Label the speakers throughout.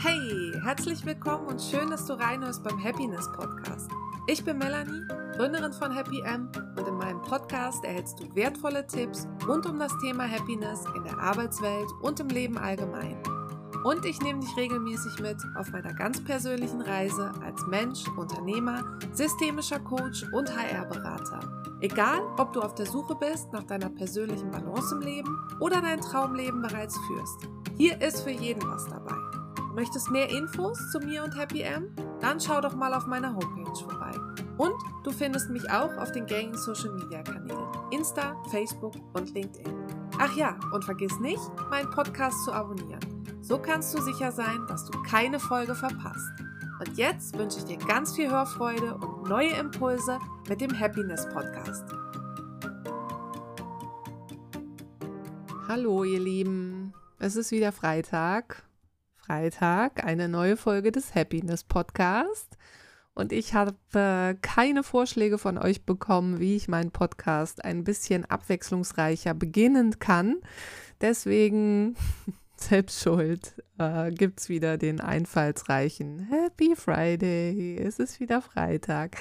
Speaker 1: Hey, herzlich willkommen und schön, dass du reinhörst beim Happiness Podcast. Ich bin Melanie, Gründerin von Happy M und in meinem Podcast erhältst du wertvolle Tipps rund um das Thema Happiness in der Arbeitswelt und im Leben allgemein. Und ich nehme dich regelmäßig mit auf meiner ganz persönlichen Reise als Mensch, Unternehmer, systemischer Coach und HR-Berater. Egal, ob du auf der Suche bist nach deiner persönlichen Balance im Leben oder dein Traumleben bereits führst. Hier ist für jeden was dabei. Möchtest mehr Infos zu mir und Happy M? Dann schau doch mal auf meiner Homepage vorbei. Und du findest mich auch auf den gängigen Social Media Kanälen: Insta, Facebook und LinkedIn. Ach ja, und vergiss nicht, meinen Podcast zu abonnieren. So kannst du sicher sein, dass du keine Folge verpasst. Und jetzt wünsche ich dir ganz viel Hörfreude und neue Impulse mit dem Happiness Podcast.
Speaker 2: Hallo ihr Lieben, es ist wieder Freitag Freitag eine neue Folge des Happiness Podcast. Und ich habe äh, keine Vorschläge von euch bekommen, wie ich meinen Podcast ein bisschen abwechslungsreicher beginnen kann. Deswegen, selbst schuld, äh, gibt es wieder den einfallsreichen Happy Friday. Es ist wieder Freitag.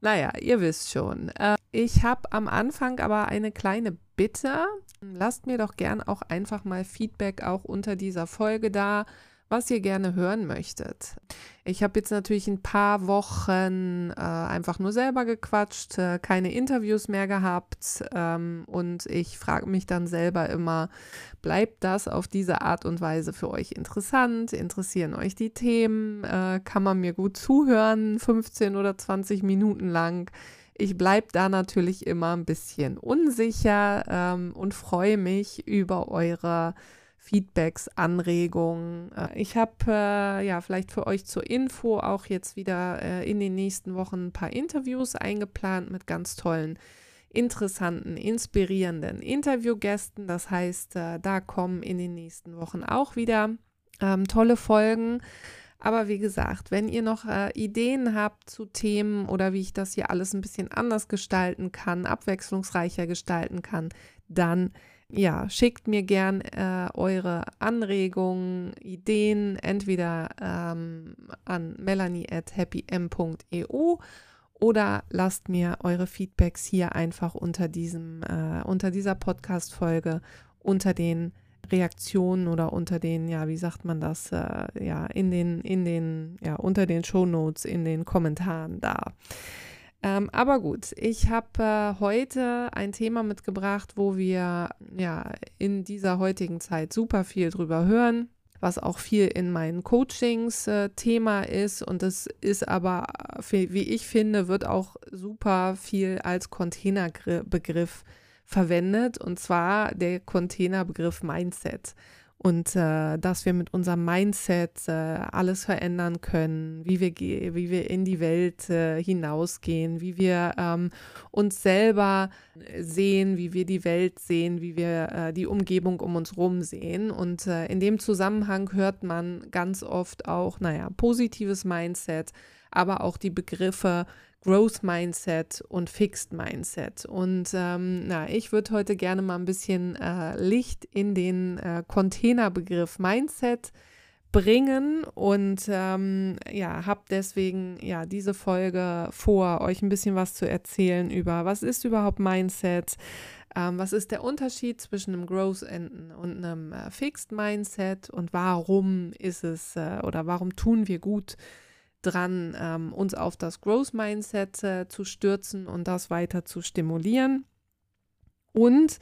Speaker 2: Naja, ihr wisst schon. Äh, ich habe am Anfang aber eine kleine Bitte. Lasst mir doch gern auch einfach mal Feedback auch unter dieser Folge da was ihr gerne hören möchtet. Ich habe jetzt natürlich ein paar Wochen äh, einfach nur selber gequatscht, äh, keine Interviews mehr gehabt ähm, und ich frage mich dann selber immer, bleibt das auf diese Art und Weise für euch interessant? Interessieren euch die Themen? Äh, kann man mir gut zuhören, 15 oder 20 Minuten lang? Ich bleibe da natürlich immer ein bisschen unsicher ähm, und freue mich über eure Feedbacks, Anregungen. Äh, ich habe äh, ja vielleicht für euch zur Info auch jetzt wieder äh, in den nächsten Wochen ein paar Interviews eingeplant mit ganz tollen, interessanten, inspirierenden Interviewgästen. Das heißt, äh, da kommen in den nächsten Wochen auch wieder ähm, tolle Folgen. Aber wie gesagt, wenn ihr noch äh, Ideen habt zu Themen oder wie ich das hier alles ein bisschen anders gestalten kann, abwechslungsreicher gestalten kann, dann ja, schickt mir gern äh, eure Anregungen, Ideen entweder ähm, an melanie at happym.eu oder lasst mir eure Feedbacks hier einfach unter diesem, äh, unter dieser Podcast-Folge, unter den Reaktionen oder unter den, ja, wie sagt man das, äh, ja, in den, in den, ja, unter den Shownotes, in den Kommentaren da. Ähm, aber gut, ich habe äh, heute ein Thema mitgebracht, wo wir ja in dieser heutigen Zeit super viel drüber hören, was auch viel in meinen Coachings äh, Thema ist. Und das ist aber, wie ich finde, wird auch super viel als Containerbegriff verwendet. Und zwar der Containerbegriff Mindset und äh, dass wir mit unserem Mindset äh, alles verändern können, wie wir, wie wir in die Welt äh, hinausgehen, wie wir ähm, uns selber sehen, wie wir die Welt sehen, wie wir äh, die Umgebung um uns herum sehen. Und äh, in dem Zusammenhang hört man ganz oft auch, naja, positives Mindset, aber auch die Begriffe Growth Mindset und Fixed Mindset. Und ähm, na, ich würde heute gerne mal ein bisschen äh, Licht in den äh, Containerbegriff Mindset bringen und ähm, ja, habe deswegen ja diese Folge vor, euch ein bisschen was zu erzählen über, was ist überhaupt Mindset, ähm, was ist der Unterschied zwischen einem Growth und einem äh, Fixed Mindset und warum ist es äh, oder warum tun wir gut dran, ähm, uns auf das Growth Mindset äh, zu stürzen und das weiter zu stimulieren. Und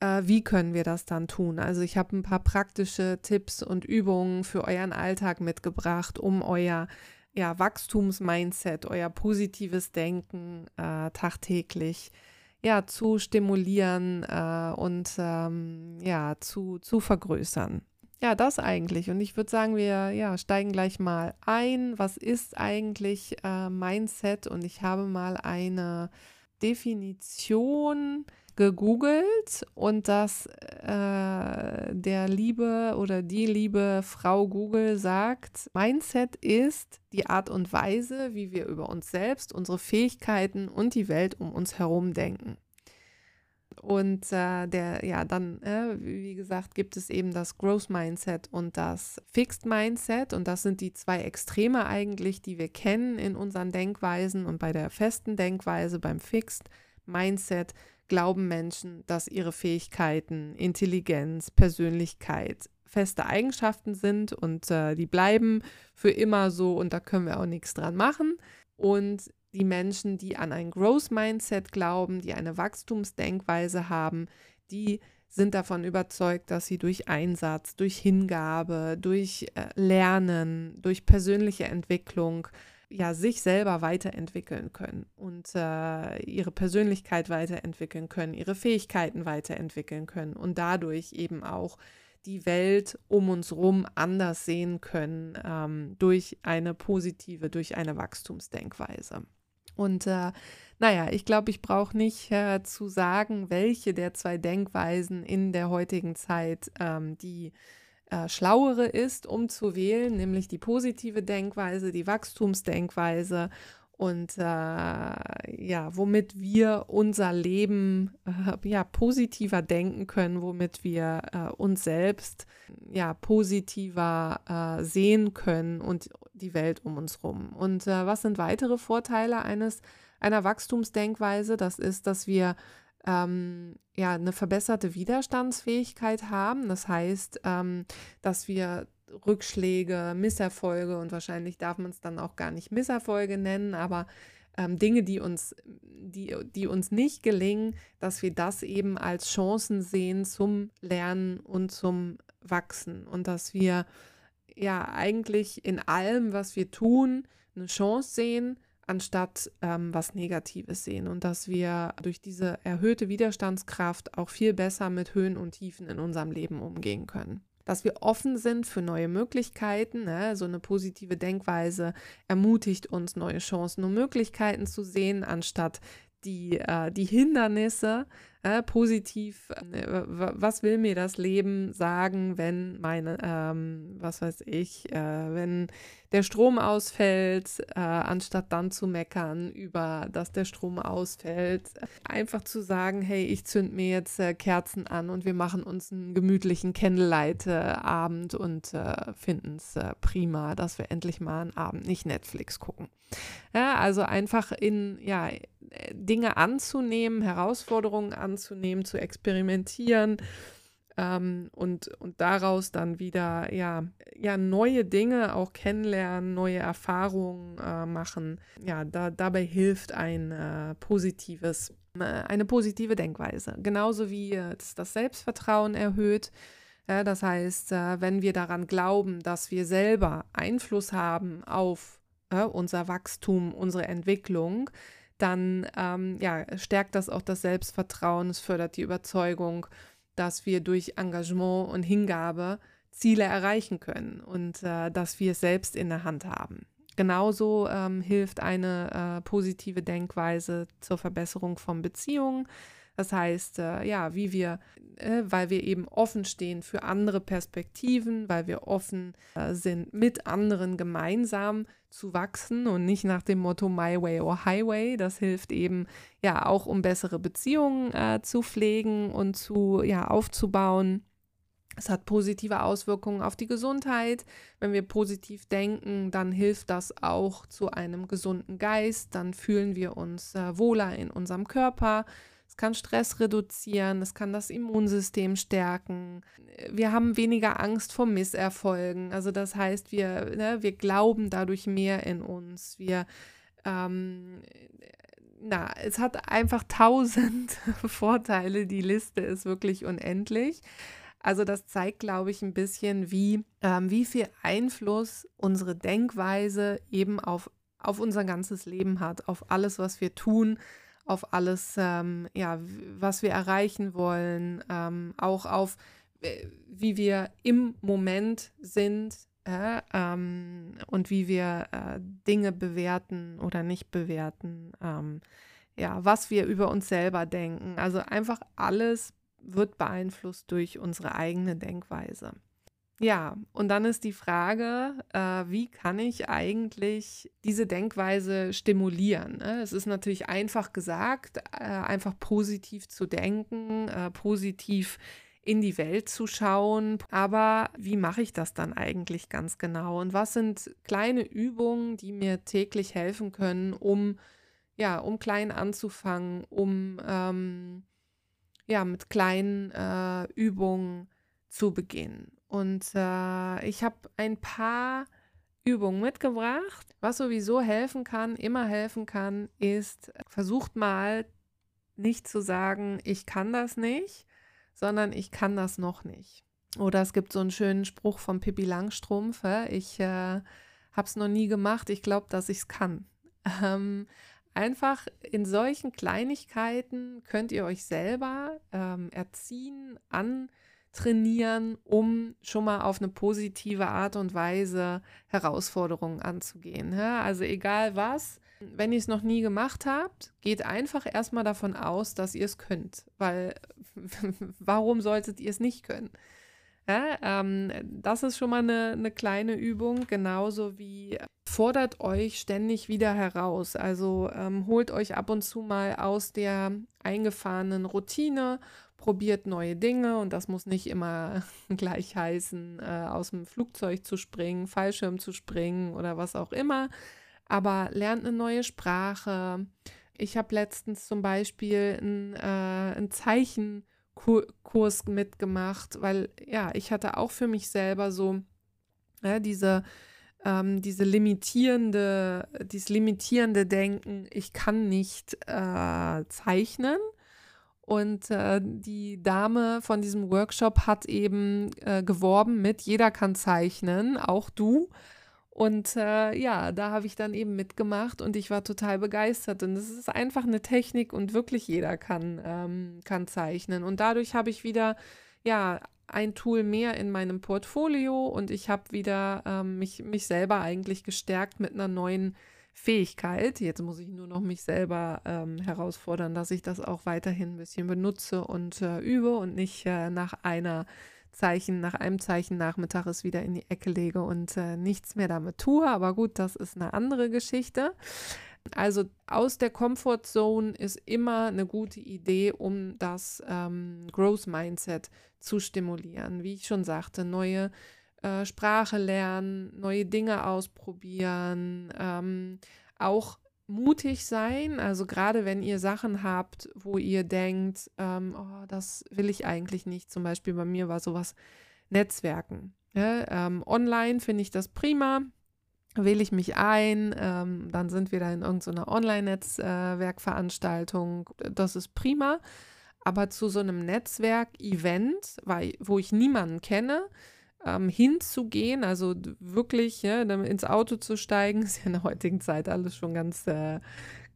Speaker 2: äh, wie können wir das dann tun? Also ich habe ein paar praktische Tipps und Übungen für euren Alltag mitgebracht, um euer ja, Wachstumsmindset, euer positives Denken äh, tagtäglich ja, zu stimulieren äh, und ähm, ja, zu, zu vergrößern. Ja, das eigentlich. Und ich würde sagen, wir ja, steigen gleich mal ein. Was ist eigentlich äh, Mindset? Und ich habe mal eine Definition gegoogelt und dass äh, der liebe oder die liebe Frau Google sagt, Mindset ist die Art und Weise, wie wir über uns selbst, unsere Fähigkeiten und die Welt um uns herum denken. Und äh, der, ja, dann, äh, wie gesagt, gibt es eben das Growth Mindset und das Fixed Mindset. Und das sind die zwei Extreme eigentlich, die wir kennen in unseren Denkweisen. Und bei der festen Denkweise, beim Fixed Mindset, glauben Menschen, dass ihre Fähigkeiten, Intelligenz, Persönlichkeit feste Eigenschaften sind und äh, die bleiben für immer so und da können wir auch nichts dran machen. Und die Menschen, die an ein Growth Mindset glauben, die eine Wachstumsdenkweise haben, die sind davon überzeugt, dass sie durch Einsatz, durch Hingabe, durch äh, Lernen, durch persönliche Entwicklung ja sich selber weiterentwickeln können und äh, ihre Persönlichkeit weiterentwickeln können, ihre Fähigkeiten weiterentwickeln können und dadurch eben auch die Welt um uns herum anders sehen können ähm, durch eine positive, durch eine Wachstumsdenkweise. Und äh, naja, ich glaube, ich brauche nicht äh, zu sagen, welche der zwei Denkweisen in der heutigen Zeit ähm, die äh, schlauere ist, um zu wählen, nämlich die positive Denkweise, die Wachstumsdenkweise und äh, ja, womit wir unser Leben äh, ja positiver denken können, womit wir äh, uns selbst ja positiver äh, sehen können und die Welt um uns rum. Und äh, was sind weitere Vorteile eines einer Wachstumsdenkweise? Das ist, dass wir ähm, ja eine verbesserte Widerstandsfähigkeit haben. Das heißt, ähm, dass wir Rückschläge, Misserfolge und wahrscheinlich darf man es dann auch gar nicht Misserfolge nennen, aber ähm, Dinge, die uns, die, die uns nicht gelingen, dass wir das eben als Chancen sehen zum Lernen und zum Wachsen und dass wir ja eigentlich in allem, was wir tun, eine Chance sehen, anstatt ähm, was Negatives sehen und dass wir durch diese erhöhte Widerstandskraft auch viel besser mit Höhen und Tiefen in unserem Leben umgehen können dass wir offen sind für neue Möglichkeiten. Ne? So eine positive Denkweise ermutigt uns, neue Chancen und Möglichkeiten zu sehen, anstatt die, äh, die Hindernisse äh, positiv, äh, was will mir das Leben sagen, wenn meine, ähm, was weiß ich, äh, wenn der Strom ausfällt, äh, anstatt dann zu meckern über, dass der Strom ausfällt, einfach zu sagen, hey, ich zünd mir jetzt äh, Kerzen an und wir machen uns einen gemütlichen Candlelight-Abend und finden es prima, dass wir endlich mal einen Abend nicht Netflix gucken. Ja, also einfach in, ja, Dinge anzunehmen, Herausforderungen anzunehmen, zu experimentieren ähm, und, und daraus dann wieder ja, ja, neue Dinge auch kennenlernen, neue Erfahrungen äh, machen. Ja, da, dabei hilft ein äh, positives, äh, eine positive Denkweise. Genauso wie es das Selbstvertrauen erhöht. Ja, das heißt, äh, wenn wir daran glauben, dass wir selber Einfluss haben auf äh, unser Wachstum, unsere Entwicklung, dann ähm, ja, stärkt das auch das Selbstvertrauen, es fördert die Überzeugung, dass wir durch Engagement und Hingabe Ziele erreichen können und äh, dass wir es selbst in der Hand haben. Genauso ähm, hilft eine äh, positive Denkweise zur Verbesserung von Beziehungen. Das heißt, äh, ja, wie wir, äh, weil wir eben offen stehen für andere Perspektiven, weil wir offen äh, sind, mit anderen gemeinsam zu wachsen und nicht nach dem Motto My Way or Highway. Das hilft eben ja auch, um bessere Beziehungen äh, zu pflegen und zu ja aufzubauen. Es hat positive Auswirkungen auf die Gesundheit. Wenn wir positiv denken, dann hilft das auch zu einem gesunden Geist. Dann fühlen wir uns äh, wohler in unserem Körper kann Stress reduzieren, es kann das Immunsystem stärken. Wir haben weniger Angst vor Misserfolgen. Also das heißt, wir, ne, wir glauben dadurch mehr in uns. Wir, ähm, na, es hat einfach tausend Vorteile. Die Liste ist wirklich unendlich. Also das zeigt, glaube ich, ein bisschen, wie, ähm, wie viel Einfluss unsere Denkweise eben auf, auf unser ganzes Leben hat, auf alles, was wir tun auf alles, ähm, ja, was wir erreichen wollen, ähm, auch auf, äh, wie wir im Moment sind äh, ähm, und wie wir äh, Dinge bewerten oder nicht bewerten, ähm, ja, was wir über uns selber denken. Also einfach alles wird beeinflusst durch unsere eigene Denkweise. Ja, und dann ist die Frage, äh, wie kann ich eigentlich diese Denkweise stimulieren? Ne? Es ist natürlich einfach gesagt, äh, einfach positiv zu denken, äh, positiv in die Welt zu schauen. Aber wie mache ich das dann eigentlich ganz genau? Und was sind kleine Übungen, die mir täglich helfen können, um ja, um klein anzufangen, um ähm, ja mit kleinen äh, Übungen zu beginnen? Und äh, ich habe ein paar Übungen mitgebracht. Was sowieso helfen kann, immer helfen kann, ist, versucht mal nicht zu sagen, ich kann das nicht, sondern ich kann das noch nicht. Oder es gibt so einen schönen Spruch von Pippi Langstrumpf, ich äh, habe es noch nie gemacht, ich glaube, dass ich es kann. Ähm, einfach in solchen Kleinigkeiten könnt ihr euch selber ähm, erziehen, an trainieren, um schon mal auf eine positive Art und Weise Herausforderungen anzugehen. Also egal was, wenn ihr es noch nie gemacht habt, geht einfach erstmal davon aus, dass ihr es könnt, weil warum solltet ihr es nicht können? Ja, ähm, das ist schon mal eine, eine kleine Übung, genauso wie fordert euch ständig wieder heraus. Also ähm, holt euch ab und zu mal aus der eingefahrenen Routine probiert neue Dinge und das muss nicht immer gleich heißen, äh, aus dem Flugzeug zu springen, Fallschirm zu springen oder was auch immer. Aber lernt eine neue Sprache. Ich habe letztens zum Beispiel einen, äh, einen Zeichenkurs mitgemacht, weil ja, ich hatte auch für mich selber so ja, diese ähm, diese limitierende, dieses limitierende Denken, ich kann nicht äh, zeichnen und äh, die Dame von diesem Workshop hat eben äh, geworben mit, jeder kann zeichnen, auch du. Und äh, ja, da habe ich dann eben mitgemacht und ich war total begeistert. Und es ist einfach eine Technik und wirklich jeder kann, ähm, kann zeichnen. Und dadurch habe ich wieder, ja, ein Tool mehr in meinem Portfolio und ich habe wieder ähm, mich, mich selber eigentlich gestärkt mit einer neuen Fähigkeit. Jetzt muss ich nur noch mich selber ähm, herausfordern, dass ich das auch weiterhin ein bisschen benutze und äh, übe und nicht äh, nach einer Zeichen, nach einem Zeichen Nachmittag es wieder in die Ecke lege und äh, nichts mehr damit tue. Aber gut, das ist eine andere Geschichte. Also aus der Comfort Zone ist immer eine gute Idee, um das ähm, Growth Mindset zu stimulieren. Wie ich schon sagte, neue äh, Sprache lernen, neue Dinge ausprobieren, ähm, auch mutig sein. Also gerade wenn ihr Sachen habt, wo ihr denkt, ähm, oh, das will ich eigentlich nicht. Zum Beispiel bei mir war sowas Netzwerken. Ja, ähm, online finde ich das prima. Wähle ich mich ein, ähm, dann sind wir da in irgendeiner Online-Netzwerkveranstaltung. Das ist prima. Aber zu so einem Netzwerk-Event, wo ich niemanden kenne, ähm, hinzugehen, also wirklich ja, ins Auto zu steigen, ist ja in der heutigen Zeit alles schon ganz, äh,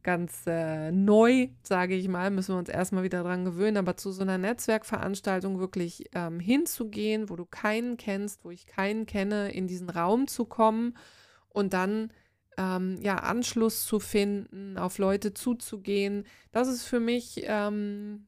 Speaker 2: ganz äh, neu, sage ich mal, müssen wir uns erstmal wieder dran gewöhnen, aber zu so einer Netzwerkveranstaltung wirklich ähm, hinzugehen, wo du keinen kennst, wo ich keinen kenne, in diesen Raum zu kommen und dann ähm, ja, Anschluss zu finden, auf Leute zuzugehen, das ist für mich ähm,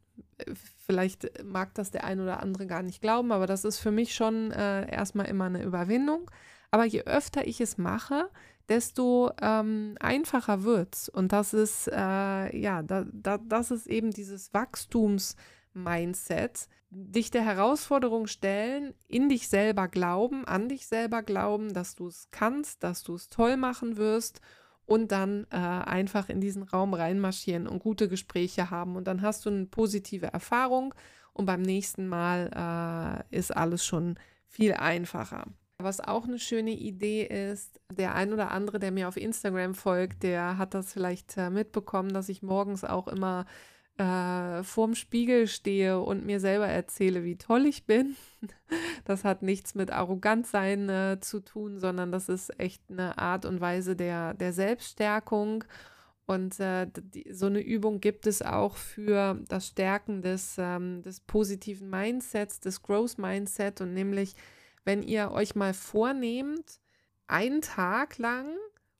Speaker 2: vielleicht mag das der ein oder andere gar nicht glauben, aber das ist für mich schon äh, erstmal immer eine Überwindung. Aber je öfter ich es mache, desto ähm, einfacher wird es. Und das ist, äh, ja, da, da, das ist eben dieses Wachstums-Mindset. Dich der Herausforderung stellen, in dich selber glauben, an dich selber glauben, dass du es kannst, dass du es toll machen wirst und dann äh, einfach in diesen Raum reinmarschieren und gute Gespräche haben. Und dann hast du eine positive Erfahrung und beim nächsten Mal äh, ist alles schon viel einfacher. Was auch eine schöne Idee ist, der ein oder andere, der mir auf Instagram folgt, der hat das vielleicht äh, mitbekommen, dass ich morgens auch immer äh, vorm Spiegel stehe und mir selber erzähle, wie toll ich bin. Das hat nichts mit Arrogantsein äh, zu tun, sondern das ist echt eine Art und Weise der, der Selbststärkung. Und äh, die, so eine Übung gibt es auch für das Stärken des, ähm, des positiven Mindsets, des Growth Mindset. Und nämlich, wenn ihr euch mal vornehmt, einen Tag lang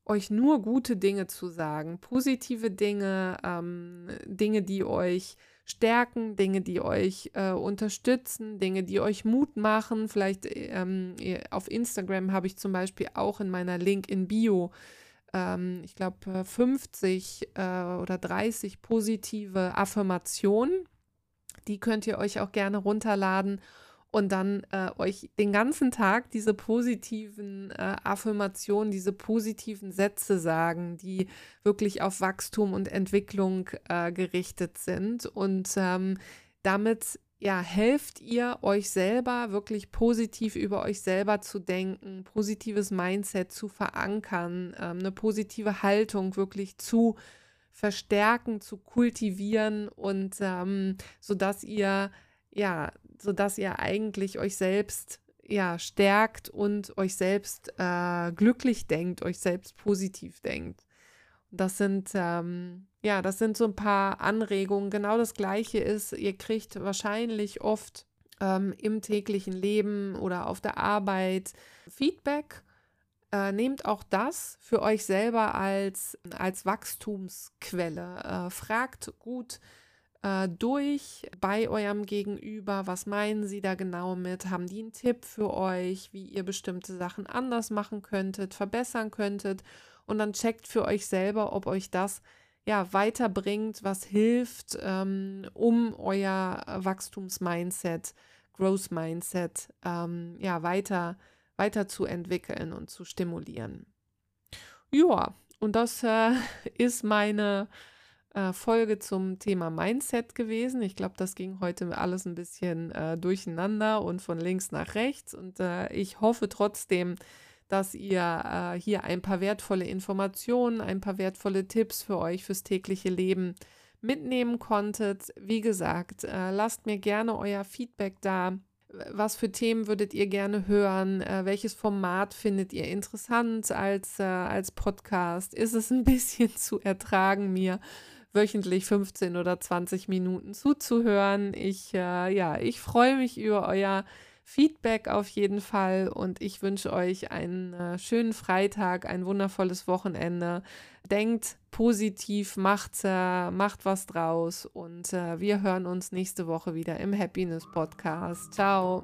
Speaker 2: euch nur gute Dinge zu sagen, positive Dinge, ähm, Dinge, die euch stärken, Dinge, die euch äh, unterstützen, Dinge, die euch Mut machen. Vielleicht ähm, auf Instagram habe ich zum Beispiel auch in meiner Link in Bio, ähm, ich glaube, 50 äh, oder 30 positive Affirmationen. Die könnt ihr euch auch gerne runterladen und dann äh, euch den ganzen Tag diese positiven äh, Affirmationen, diese positiven Sätze sagen, die wirklich auf Wachstum und Entwicklung äh, gerichtet sind. Und ähm, damit ja, helft ihr euch selber wirklich positiv über euch selber zu denken, positives Mindset zu verankern, ähm, eine positive Haltung wirklich zu verstärken, zu kultivieren und ähm, so ihr ja sodass ihr eigentlich euch selbst ja, stärkt und euch selbst äh, glücklich denkt, euch selbst positiv denkt. Das sind, ähm, ja, das sind so ein paar Anregungen. Genau das Gleiche ist, ihr kriegt wahrscheinlich oft ähm, im täglichen Leben oder auf der Arbeit Feedback. Äh, nehmt auch das für euch selber als, als Wachstumsquelle. Äh, fragt gut, äh, durch bei eurem Gegenüber. Was meinen sie da genau mit? Haben die einen Tipp für euch, wie ihr bestimmte Sachen anders machen könntet, verbessern könntet? Und dann checkt für euch selber, ob euch das ja weiterbringt, was hilft, ähm, um euer Wachstumsmindset, Growth Mindset ähm, ja weiter weiterzuentwickeln und zu stimulieren. Ja, und das äh, ist meine äh, Folge zum Thema Mindset gewesen. Ich glaube, das ging heute alles ein bisschen äh, durcheinander und von links nach rechts. Und äh, ich hoffe trotzdem, dass ihr äh, hier ein paar wertvolle Informationen, ein paar wertvolle Tipps für euch fürs tägliche Leben mitnehmen konntet. Wie gesagt, äh, lasst mir gerne euer Feedback da. Was für Themen würdet ihr gerne hören? Welches Format findet ihr interessant als, als Podcast? Ist es ein bisschen zu ertragen, mir wöchentlich 15 oder 20 Minuten zuzuhören. Ich, äh, ja, ich freue mich über euer Feedback auf jeden Fall und ich wünsche euch einen äh, schönen Freitag, ein wundervolles Wochenende. Denkt positiv, macht, äh, macht was draus und äh, wir hören uns nächste Woche wieder im Happiness Podcast. Ciao.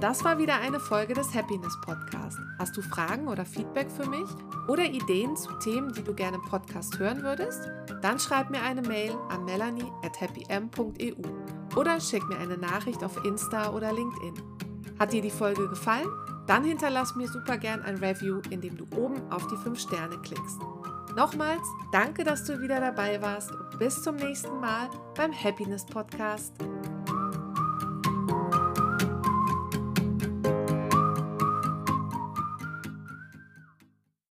Speaker 1: Das war wieder eine Folge des Happiness Podcast. Hast du Fragen oder Feedback für mich oder Ideen zu Themen, die du gerne im Podcast hören würdest? Dann schreib mir eine Mail an melanie at happym.eu oder schick mir eine Nachricht auf Insta oder LinkedIn. Hat dir die Folge gefallen? Dann hinterlass mir super gern ein Review, indem du oben auf die 5 Sterne klickst. Nochmals, danke, dass du wieder dabei warst und bis zum nächsten Mal beim Happiness Podcast.